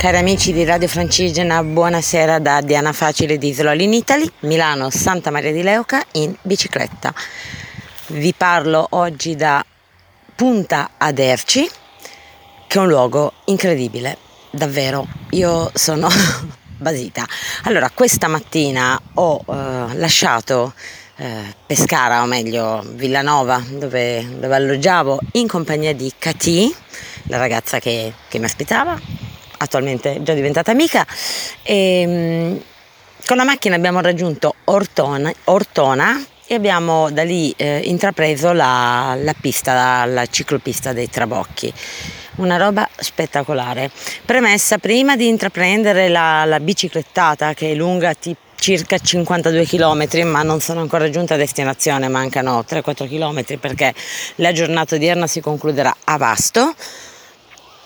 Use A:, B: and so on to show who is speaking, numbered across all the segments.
A: Cari amici di Radio Francigena, buonasera da Diana Facile di Isololi in Italy, Milano Santa Maria di Leuca in bicicletta. Vi parlo oggi da Punta Aderci, che è un luogo incredibile, davvero. Io sono basita. Allora, questa mattina ho eh, lasciato eh, Pescara, o meglio Villanova, dove, dove, alloggiavo, in compagnia di Cati, la ragazza che, che mi aspettava attualmente già diventata amica. E, ehm, con la macchina abbiamo raggiunto Ortona, Ortona e abbiamo da lì eh, intrapreso la, la pista, la, la ciclopista dei Trabocchi una roba spettacolare. Premessa, prima di intraprendere la, la biciclettata che è lunga tipo circa 52 km, ma non sono ancora giunta a destinazione, mancano 3-4 km perché la giornata odierna si concluderà a Vasto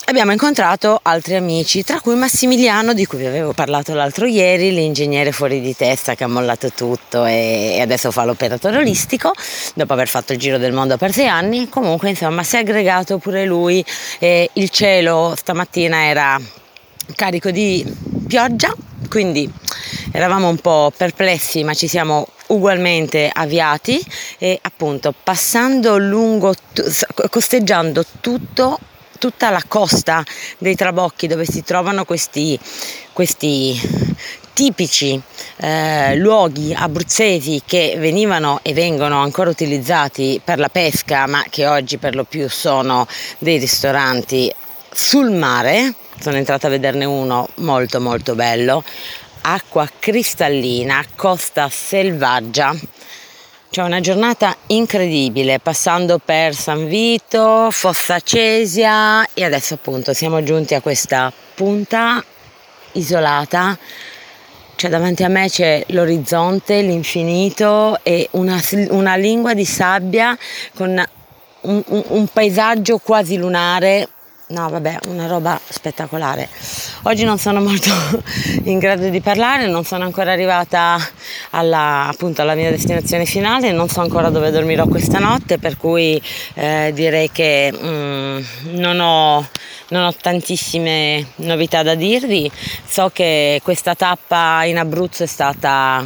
A: abbiamo incontrato altri amici, tra cui Massimiliano, di cui vi avevo parlato l'altro ieri, l'ingegnere fuori di testa che ha mollato tutto e adesso fa l'operatore olistico, dopo aver fatto il giro del mondo per sei anni. Comunque, insomma, si è aggregato pure lui. E il cielo stamattina era carico di pioggia, quindi eravamo un po' perplessi, ma ci siamo ugualmente avviati e appunto passando lungo, costeggiando tutto tutta la costa dei Trabocchi dove si trovano questi, questi tipici eh, luoghi abruzzesi che venivano e vengono ancora utilizzati per la pesca ma che oggi per lo più sono dei ristoranti sul mare. Sono entrata a vederne uno molto molto bello. Acqua cristallina costa selvaggia c'è una giornata incredibile, passando per San Vito, Fossa Cesia e adesso appunto siamo giunti a questa punta isolata. Cioè davanti a me c'è l'orizzonte, l'infinito e una, una lingua di sabbia con un, un, un paesaggio quasi lunare No, vabbè, una roba spettacolare. Oggi non sono molto in grado di parlare, non sono ancora arrivata alla, appunto, alla mia destinazione finale, non so ancora dove dormirò questa notte, per cui eh, direi che mm, non, ho, non, ho, tantissime novità da dirvi. So che questa tappa in Abruzzo è stata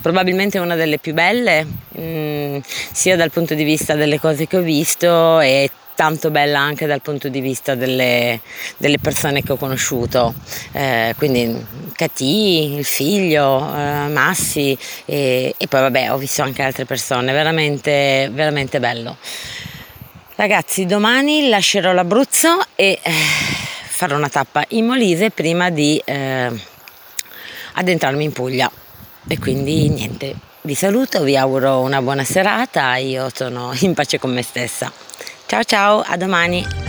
A: probabilmente una delle più belle, mm, sia dal punto di vista delle cose che ho visto e tanto bella anche dal punto di vista delle, delle persone che ho conosciuto, eh, quindi Cati, il figlio, eh, Massi e, e, poi vabbè ho visto anche altre persone, veramente, veramente bello. Ragazzi, domani lascerò l'Abruzzo e eh, farò una tappa in Molise prima di eh, addentrarmi in Puglia e quindi niente. Vi saluto, vi auguro una buona serata, io sono in pace con me stessa. Ciao ciao, a domani!